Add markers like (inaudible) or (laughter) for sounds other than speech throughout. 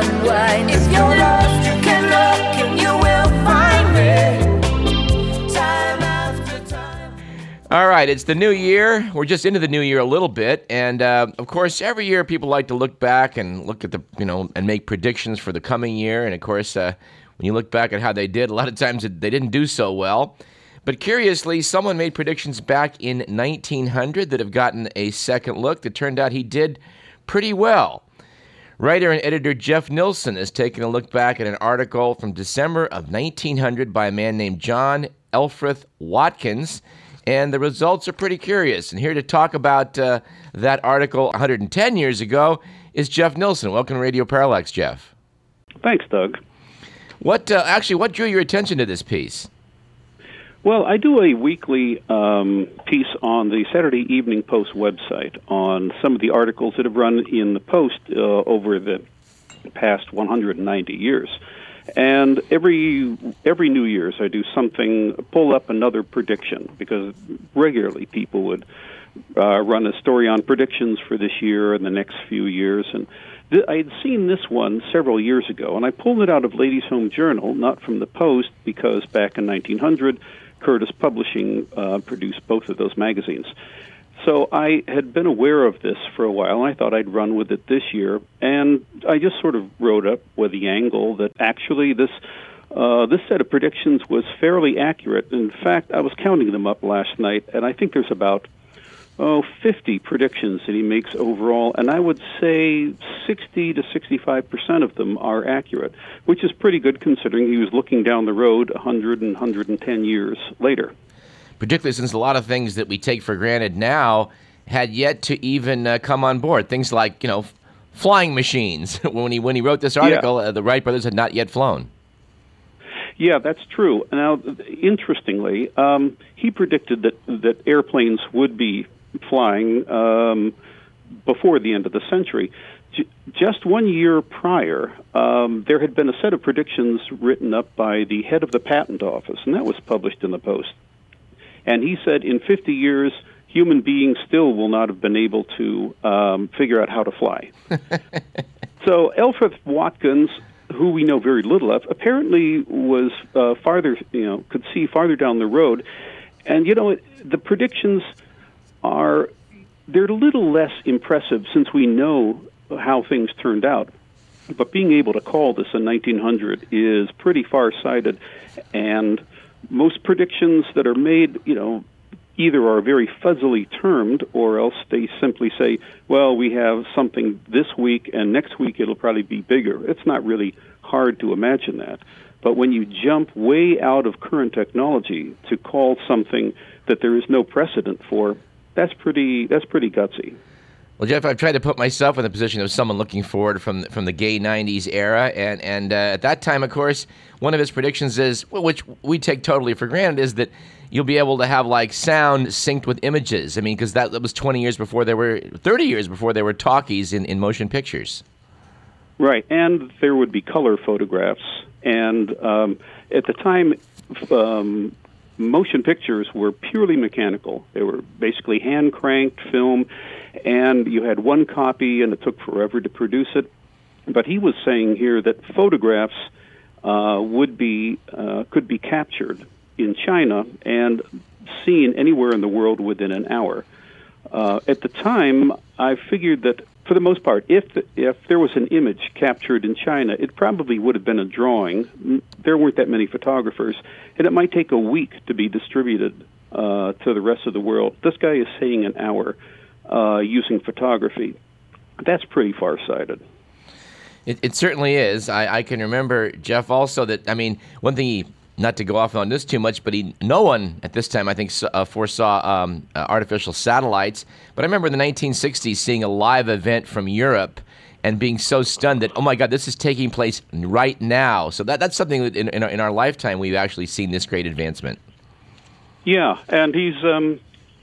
unwind. If you're lost, you can look and you will find me. Time after time. All right, it's the new year. We're just into the new year a little bit, and uh, of course, every year people like to look back and look at the you know and make predictions for the coming year. And of course, uh, when you look back at how they did, a lot of times they didn't do so well. But curiously, someone made predictions back in 1900 that have gotten a second look that turned out he did pretty well. Writer and editor Jeff Nilsson is taking a look back at an article from December of 1900 by a man named John Elfreth Watkins, and the results are pretty curious. And here to talk about uh, that article 110 years ago is Jeff Nilsson. Welcome to Radio Parallax, Jeff. Thanks, Doug. What uh, actually? What drew your attention to this piece? Well, I do a weekly um, piece on the Saturday Evening Post website on some of the articles that have run in the Post uh, over the past 190 years. And every every New Year's, I do something, pull up another prediction because regularly people would uh, run a story on predictions for this year and the next few years. And th- I had seen this one several years ago, and I pulled it out of Ladies' Home Journal, not from the Post, because back in 1900, Curtis Publishing uh, produced both of those magazines. So I had been aware of this for a while, and I thought I'd run with it this year. And I just sort of wrote up with the angle that actually this uh, this set of predictions was fairly accurate. In fact, I was counting them up last night, and I think there's about oh 50 predictions that he makes overall, and I would say 60 to 65 percent of them are accurate, which is pretty good considering he was looking down the road 100 and 110 years later. Particularly since a lot of things that we take for granted now had yet to even uh, come on board. Things like you know f- flying machines. (laughs) when he when he wrote this article, uh, the Wright brothers had not yet flown. Yeah, that's true. Now, interestingly, um, he predicted that that airplanes would be flying um, before the end of the century. J- just one year prior, um, there had been a set of predictions written up by the head of the patent office, and that was published in the Post. And he said, in 50 years, human beings still will not have been able to um, figure out how to fly. (laughs) So Elfreth Watkins, who we know very little of, apparently was uh, farther, you know, could see farther down the road, and you know, it, the predictions are they're a little less impressive since we know how things turned out. But being able to call this in 1900 is pretty far-sighted, and most predictions that are made, you know, either are very fuzzily termed or else they simply say, well, we have something this week and next week it'll probably be bigger. It's not really hard to imagine that. But when you jump way out of current technology to call something that there is no precedent for, that's pretty that's pretty gutsy. Well, Jeff, I've tried to put myself in the position of someone looking forward from from the gay '90s era, and and uh, at that time, of course, one of his predictions is, which we take totally for granted, is that you'll be able to have like sound synced with images. I mean, because that, that was 20 years before there were 30 years before there were talkies in, in motion pictures. Right, and there would be color photographs. And um, at the time, um, motion pictures were purely mechanical. They were basically hand cranked film, and you had one copy, and it took forever to produce it. But he was saying here that photographs uh, would be uh, could be captured in China and seen anywhere in the world within an hour. Uh, at the time, I figured that for the most part, if if there was an image captured in China, it probably would have been a drawing. There weren't that many photographers, and it might take a week to be distributed uh, to the rest of the world. This guy is saying an hour uh, using photography. That's pretty far-sighted. It, it certainly is. I, I can remember Jeff also that I mean one thing he not to go off on this too much, but he no one at this time I think uh, foresaw um, uh, artificial satellites. But I remember in the 1960s seeing a live event from Europe and being so stunned that oh my God, this is taking place right now. So that that's something that in in our, in our lifetime we've actually seen this great advancement. Yeah, and he's um,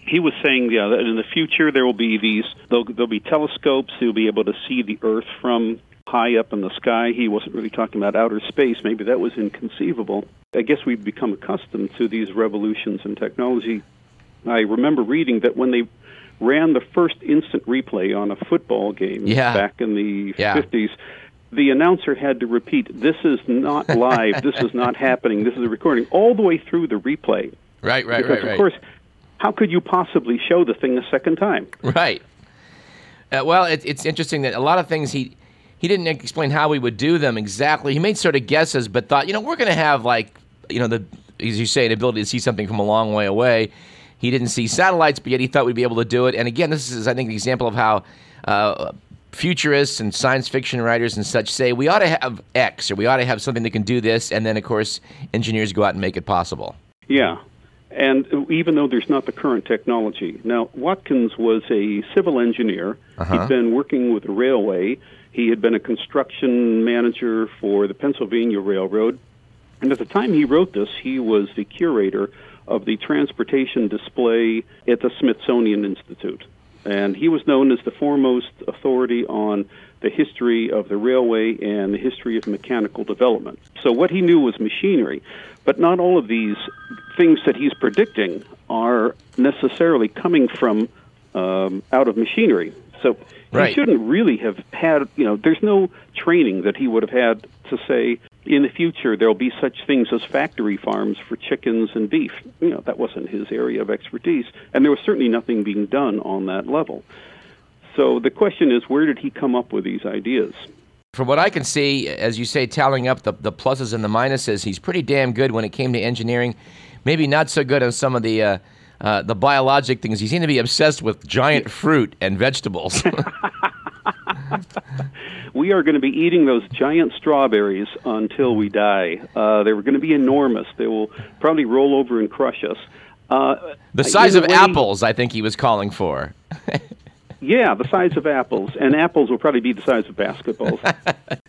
he was saying yeah that in the future there will be these there'll, there'll be telescopes. You'll be able to see the Earth from high up in the sky. He wasn't really talking about outer space. Maybe that was inconceivable. I guess we've become accustomed to these revolutions in technology. I remember reading that when they ran the first instant replay on a football game Yeah. back in the Yeah. 50s, the announcer had to repeat, "This is not (laughs) live. this is not happening. This is a recording," all the way through the replay. Right, right, because right, right. of course, how could you possibly show the thing a second time? Right. Uh, well, it, it's interesting that a lot of things he he didn't explain how we would do them exactly. He made sort of guesses, but thought, you know, we're going to have like, you know, the as you say, the ability to see something from a long way away. He didn't see satellites, but yet he thought we'd be able to do it. And again, this is, I think, an example of how uh, futurists and science fiction writers and such say we ought to have X or we ought to have something that can do this, and then of course engineers go out and make it possible. Yeah. And even though there's not the current technology. Now, Watkins was a civil engineer. Uh-huh. He'd been working with the railway. He had been a construction manager for the Pennsylvania Railroad. And at the time he wrote this, he was the curator of the transportation display at the Smithsonian Institute. And he was known as the foremost authority on the history of the railway and the history of mechanical development. So what he knew was machinery, but not all of these things that he's predicting are necessarily coming from um, out of machinery. So Right. he shouldn't really have had, you know, there's no training that he would have had to say in the future there'll be such things as factory farms for chickens and beef. You know, that wasn't his area of expertise, and there was certainly nothing being done on that level. So the question is, where did he come up with these ideas? From what I can see, as you say, tallying up the, the pluses and the minuses, he's pretty damn good when it came to engineering. Maybe not so good on some of the uh, uh, the biologic things. He seemed to be obsessed with giant fruit and vegetables. (laughs) (laughs) We are going to be eating those giant strawberries until we die. Uh, they're going to be enormous. They will probably roll over and crush us. Uh, the size of way- apples, I think he was calling for. (laughs) Yeah, the size of apples, and apples will probably be the size of basketballs.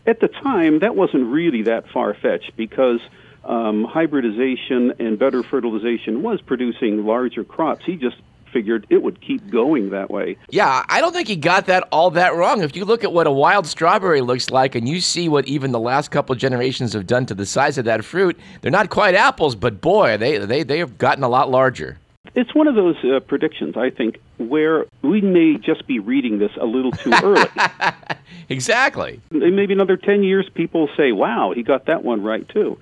At the time, that wasn't really that far fetched because um, hybridization and better fertilization was producing larger crops. He just figured it would keep going that way. Yeah, I don't think he got that all that wrong. If you look at what a wild strawberry looks like and you see what even the last couple generations have done to the size of that fruit, they're not quite apples, but boy, they they they have gotten a lot larger. It's one of those uh, predictions, I think, where we may just be reading this a little too (laughs) early. Exactly. Maybe another 10 years, people say, wow, he got that one right, too.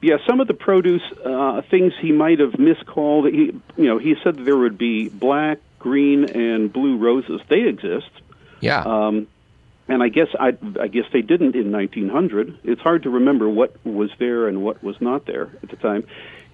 Yeah, some of the produce uh, things he might have miscalled. He, you know, he said there would be black, green, and blue roses. They exist, Yeah. um, and I guess I, I guess they didn't in 1900. It's hard to remember what was there and what was not there at the time.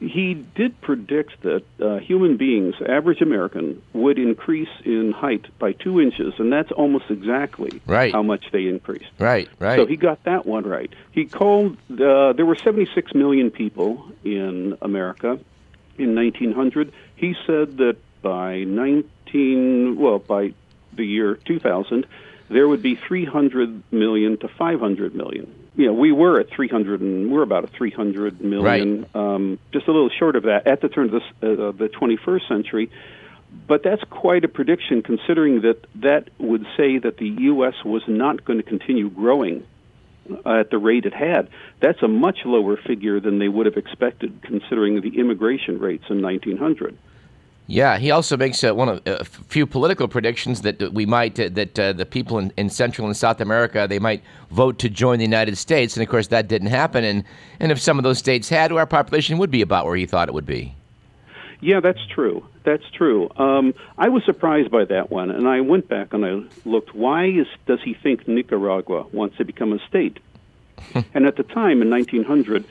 He did predict that uh, human beings, average American, would increase in height by two inches, and that's almost exactly Right. how much they increased. right, right. So he got that one right. He called, uh, there were 76 million people in America in 1900. He said that by 19, well, by the year 2000, there would be 300 million to 500 million. You know, we were at 300 and we're about a 300 million, um, just a little short of that at the turn of this, uh, the 21st century. But that's quite a prediction, considering that that would say that the U.S. was not going to continue growing at the rate it had. That's a much lower figure than they would have expected, considering the immigration rates in 1900. Yeah, he also makes uh, one of a few political predictions that that we might uh, that uh, the people in, in Central and South America they might vote to join the United States, and of course that didn't happen. And and if some of those states had, our population would be about where he thought it would be. Yeah, that's true. That's true. Um, I was surprised by that one, and I went back and I looked. Why is, does he think Nicaragua wants to become a state? (laughs) and at the time, in 1900,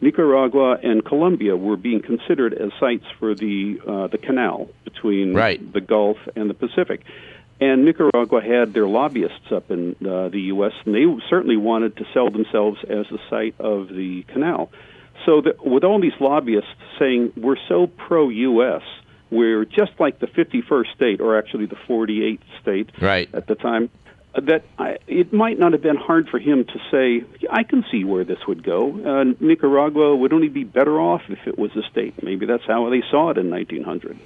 Nicaragua and Colombia were being considered as sites for the uh, the canal between Right. the Gulf and the Pacific. And Nicaragua had their lobbyists up in uh, the U.S., and they certainly wanted to sell themselves as the site of the canal. So, that with all these lobbyists saying we're so pro-U.S., we're just like the 51st state, or actually the 48th state Right. at the time, that I, it might not have been hard for him to say, I can see where this would go. Uh, Nicaragua would only be better off if it was a state. Maybe that's how they saw it in 1900.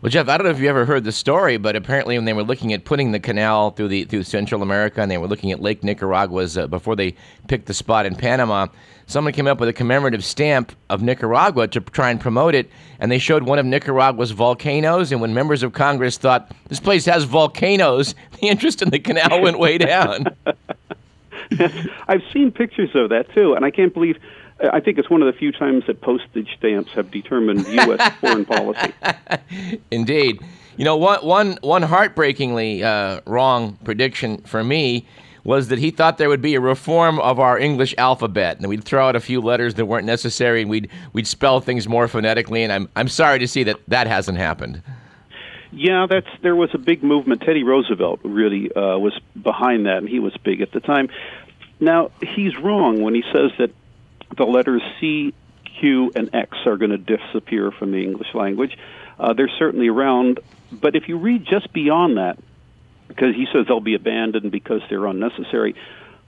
Well, Jeff, I don't know if you ever heard the story, but apparently when they were looking at putting the canal through the through Central America, and they were looking at Lake Nicaragua's uh, before they picked the spot in Panama, someone came up with a commemorative stamp of Nicaragua to try and promote it, and they showed one of Nicaragua's volcanoes. And when members of Congress thought this place has volcanoes, (laughs) the interest in the canal went way down. (laughs) I've seen pictures of that too, and I can't believe. I think it's one of the few times that postage stamps have determined U.S. (laughs) foreign policy. Indeed. You know, one, one, one heartbreakingly uh, wrong prediction for me was that he thought there would be a reform of our English alphabet, and we'd throw out a few letters that weren't necessary, and we'd, we'd spell things more phonetically, and I'm, I'm sorry to see that that hasn't happened. Yeah, that's there was a big movement. Teddy Roosevelt really uh, was behind that, and he was big at the time. Now he's wrong when he says that the letters C, Q, and X are going to disappear from the English language. Uh, they're certainly around, but if you read just beyond that, because he says they'll be abandoned because they're unnecessary,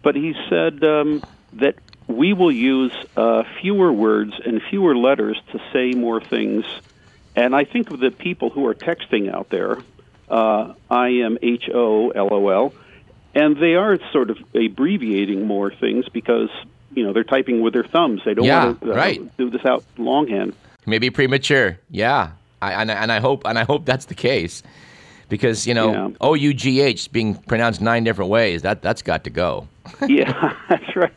but he said um, that we will use uh, fewer words and fewer letters to say more things. And I think of the people who are texting out there, uh, I M H O L O L, and they are sort of abbreviating more things because you know they're typing with their thumbs. They don't Yeah, want to uh, right. do this out longhand. Maybe premature. Yeah, I, and, and I hope and I hope that's the case, because you know. O U G H being pronounced nine different ways that that's got to go. (laughs) yeah, that's right.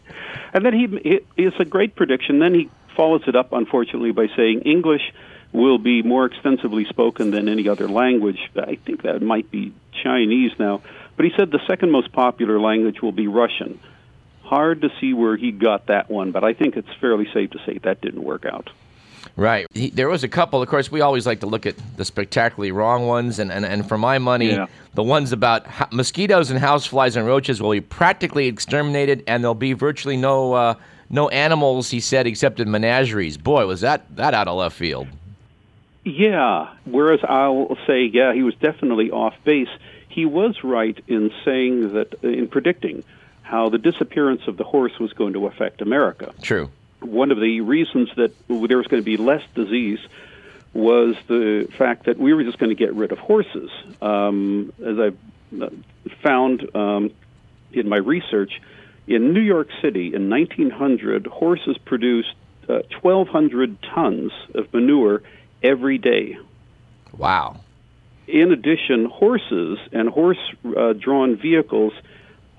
And then he, he it's a great prediction. Then he follows it up, unfortunately, by saying English will be more extensively spoken than any other language. I think that might be Chinese now. But he said the second most popular language will be Russian. Hard to see where he got that one, but I think it's fairly safe to say that didn't work out. Right. He, there was a couple. Of course, we always like to look at the spectacularly wrong ones, and, and, and for my money, Yeah. the ones about ho- mosquitoes and houseflies and roaches will be practically exterminated, and there'll be virtually no uh, no animals. He said, except in menageries. Boy, was that that out of left field. Yeah. Whereas I'll say, yeah, he was definitely off base. He was right in saying that, in predicting how the disappearance of the horse was going to affect America. True. One of the reasons that there was going to be less disease was the fact that we were just going to get rid of horses. Um, as I uh, found um, in my research, in New York City in 1900, horses produced uh, 1,200 tons of manure every day. Wow. In addition, horses and horse uh, drawn vehicles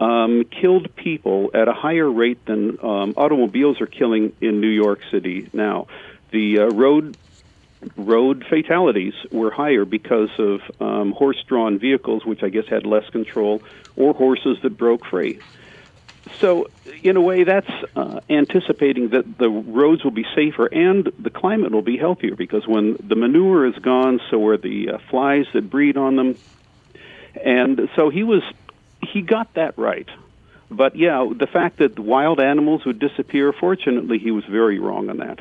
um, killed people at a higher rate than um, automobiles are killing in New York City now. The uh, road road fatalities were higher because of um, horse drawn vehicles, which I guess had less control, or horses that broke free. So, in a way, that's uh, anticipating that the roads will be safer and the climate will be healthier because when the manure is gone, so are the uh, flies that breed on them. And so he was, he got that right. But yeah, the fact that wild animals would disappear, fortunately, he was very wrong on that.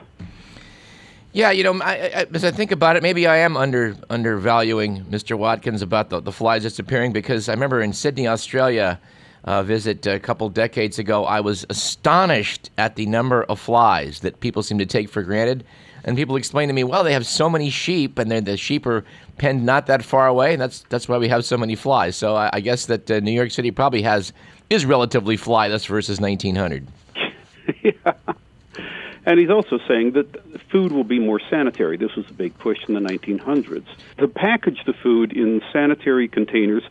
Yeah, you know, I, I, as I think about it, maybe I am under undervaluing Mr. Watkins about the, the flies disappearing because I remember in Sydney, Australia, uh, visit a couple decades ago, I was astonished at the number of flies that people seem to take for granted. And people explained to me, well, they have so many sheep, and the sheep are penned not that far away, and that's that's why we have so many flies. So I, I guess that uh, New York City probably has is relatively flyless versus 1900. yeah. And he's also saying that food will be more sanitary. This was a big push in the 1900s. To package the food in sanitary containers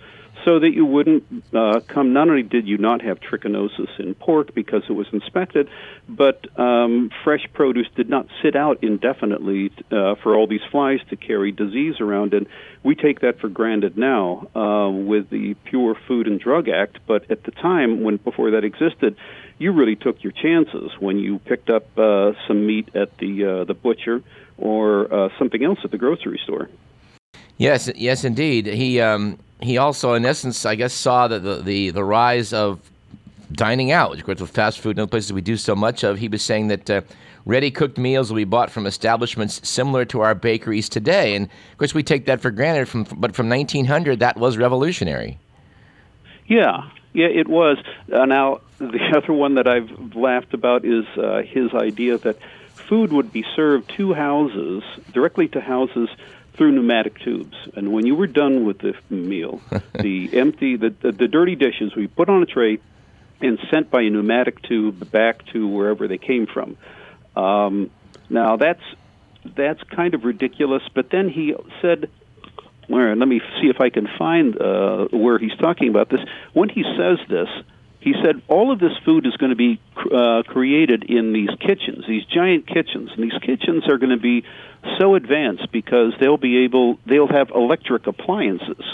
so that you wouldn't uh, come. Not only did you not have trichinosis in pork because it was inspected, but um, fresh produce did not sit out indefinitely uh, for all these flies to carry disease around. And we take that for granted now uh, with the Pure Food and Drug Act. But at the time, when before that existed, you really took your chances when you picked up uh, some meat at the uh, the butcher or uh, something else at the grocery store. Yes, yes, indeed. He um, he also, in essence, I guess, saw the the, the, the rise of dining out, which of course with fast food and other places we do so much of. He was saying that uh, ready cooked meals will be bought from establishments similar to our bakeries today, and of course we take that for granted. From but from 1900, that was revolutionary. Yeah, yeah, it was. Uh, now, the (laughs) other one that I've laughed about is uh, his idea that food would be served to houses, directly to houses, through pneumatic tubes. And when you were done with the meal, (laughs) the empty, the, the, the dirty dishes we put on a tray and sent by a pneumatic tube back to wherever they came from. Um, now that's that's kind of ridiculous. But then he said, where, let me see if I can find uh, where he's talking about this. When he says this, he said all of this food is going to be uh, created in these kitchens, these giant kitchens, and these kitchens are going to be so advanced because they'll be able, they'll have electric appliances.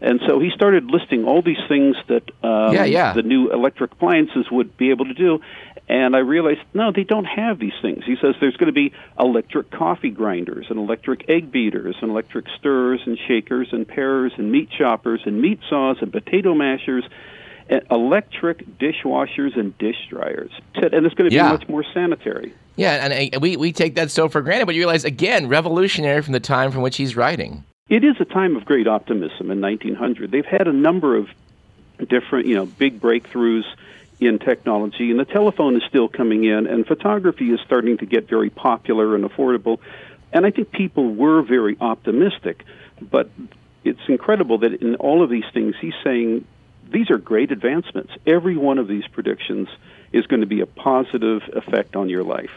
And so he started listing all these things that um, Yeah, yeah. the new electric appliances would be able to do. And I realized, no, they don't have these things. He says there's going to be electric coffee grinders and electric egg beaters and electric stirrers and shakers and pairers and meat choppers and meat saws and potato mashers electric dishwashers and dish dryers. And it's going to Yeah. be much more sanitary. Yeah, and uh, we, we take that so for granted, but you realize, again, revolutionary from the time from which he's writing. It is a time of great optimism in 1900. They've had a number of different, you know, big breakthroughs in technology, and the telephone is still coming in, and photography is starting to get very popular and affordable. And I think people were very optimistic, but it's incredible that in all of these things, he's saying these are great advancements. Every one of these predictions is going to be a positive effect on your life.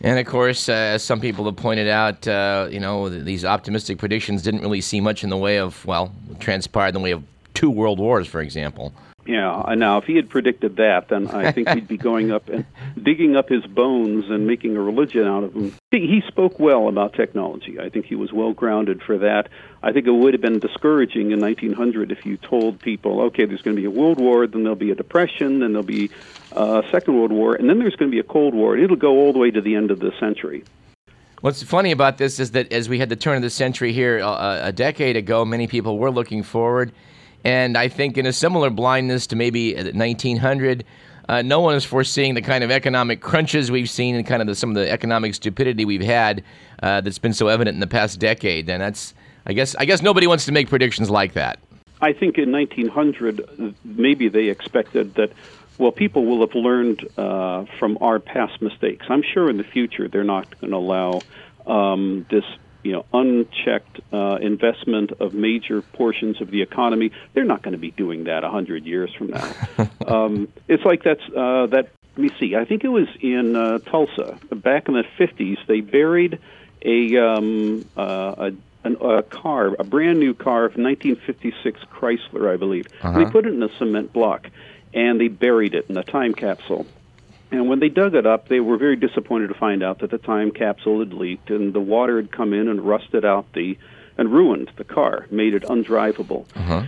And of course, uh, as some people have pointed out, uh, you know, th- these optimistic predictions didn't really see much in the way of, well, transpired in the way of two world wars, for example. Yeah, now if he had predicted that, then I think he'd be going up and digging up his bones and making a religion out of them. He, spoke well about technology. I think he was well grounded for that. I think it would have been discouraging in 1900 if you told people, okay, there's going to be a world war, then there'll be a depression, then there'll be a second world war, and then there's going to be a cold war, it'll go all the way to the end of the century. What's funny about this is that as we had the turn of the century here uh, a decade ago, many people were looking forward. And I think in a similar blindness to maybe 1900, uh, no one is foreseeing the kind of economic crunches we've seen and kind of the, some of the economic stupidity we've had uh, that's been so evident in the past decade. And that's, I guess, I guess nobody wants to make predictions like that. I think in 1900, uh, maybe they expected that, well, people will have learned uh, from our past mistakes. I'm sure in the future they're not going to allow um, this, you know, unchecked uh, investment of major portions of the economy. They're not going to be doing that a 100 years from now. (laughs) um, it's like that's uh, that. Let me see. I think it was in uh, Tulsa back in the 50s. They buried a um, uh, a an, a car, a brand new car, of 1956 Chrysler, I believe. And They put it in a cement block, and they buried it in a time capsule. And when they dug it up, they were very disappointed to find out that the time capsule had leaked, and the water had come in and rusted out the and ruined the car, made it undrivable. Uh-huh.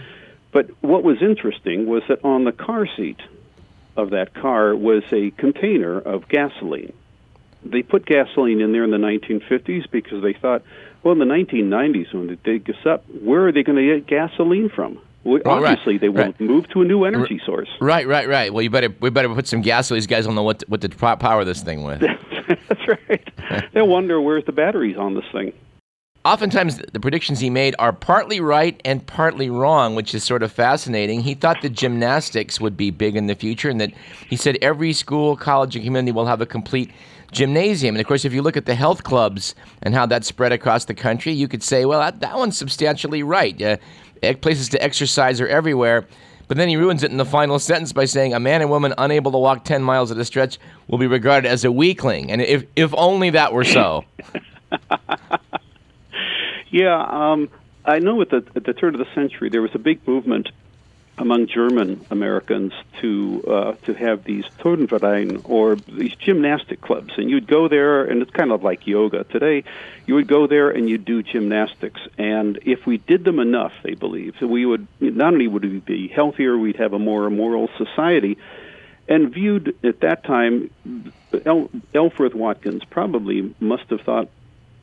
But what was interesting was that on the car seat of that car was a container of gasoline they put gasoline in there in the 1950s because they thought, well, in the 1990s when they dig this up, where are they going to get gasoline from? Well, Right, right, obviously, they will right. move to a new energy source. Right, right, right. Well, you better we better put some gas so these guys don't know what to, what to power this thing with. (laughs) That's right. (laughs) They'll wonder where's the batteries on this thing. Oftentimes, the predictions he made are partly right and partly wrong, which is sort of fascinating. He thought that gymnastics would be big in the future, and that he said every school, college, and community will have a complete gymnasium. And of course, if you look at the health clubs and how that's spread across the country, you could say, well, that, that one's substantially right. Uh, places to exercise are everywhere. But then he ruins it in the final sentence by saying, a man and woman unable to walk 10 miles at a stretch will be regarded as a weakling. And if, if only that were so. (laughs) Yeah, um, I know at the, at the turn of the century there was a big movement among German Americans to uh, to have these Turnverein or these gymnastic clubs, and you'd go there, and it's kind of like yoga today. You would go there and you'd do gymnastics, and if we did them enough, they believed we would not only would we be healthier, we'd have a more moral society. And viewed at that time, El- Elfreth Watkins probably must have thought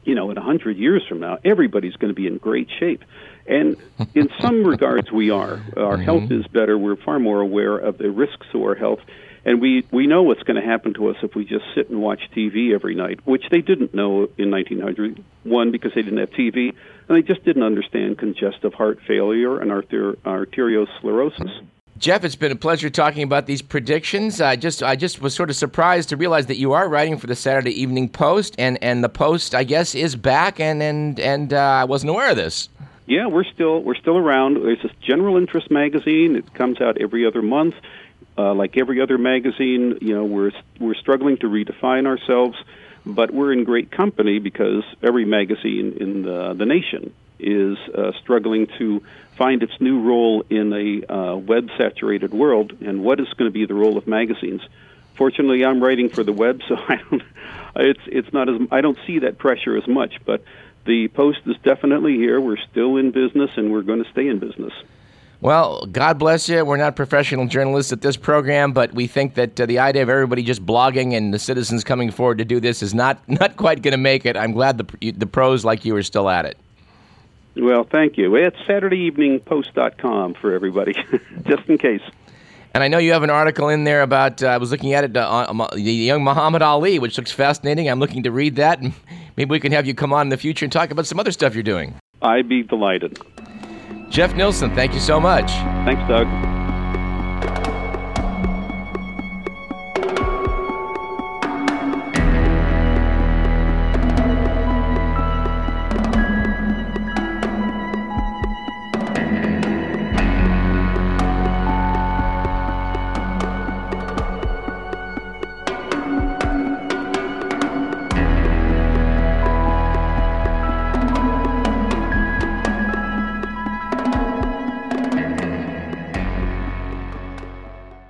you know, in a hundred years from now, everybody's going to be in great shape. And (laughs) in some regards, we are. Our health is better. We're far more aware of the risks to our health. And we, we know what's going to happen to us if we just sit and watch TV every night, which they didn't know in 1900. One, because they didn't have TV, and they just didn't understand congestive heart failure and arter- arteriosclerosis. Jeff, it's been a pleasure talking about these predictions. I just I just was sort of surprised to realize that you are writing for the Saturday Evening Post, and, and the Post, I guess, is back, and and and uh, I wasn't aware of this. Yeah, we're still we're still around. There's this general interest magazine. It comes out every other month. Uh, like every other magazine, you know, we're we're struggling to redefine ourselves, but we're in great company because every magazine in the the nation is uh, struggling to find its new role in a uh, web saturated world and what is going to be the role of magazines. Fortunately, I'm writing for the web, (laughs) so I don't, it's it's not as I don't see that pressure as much. But the Post is definitely here. We're still in business, and we're going to stay in business. Well, God bless you. We're not professional journalists at this program, but we think that uh, the idea of everybody just blogging and the citizens coming forward to do this is not (laughs) not quite going to make it. I'm glad the the pros like you are still at it. Well, thank you. It's SaturdayEveningPost.com for everybody, (laughs) just in case. And I know you have an article in there about, uh, I was looking at it, uh, uh, the young Muhammad Ali, which looks fascinating. I'm looking to read that, and maybe we can have you come on in the future and talk about some other stuff you're doing. I'd be delighted. Jeff Nilsson, thank you so much. Thanks, Doug.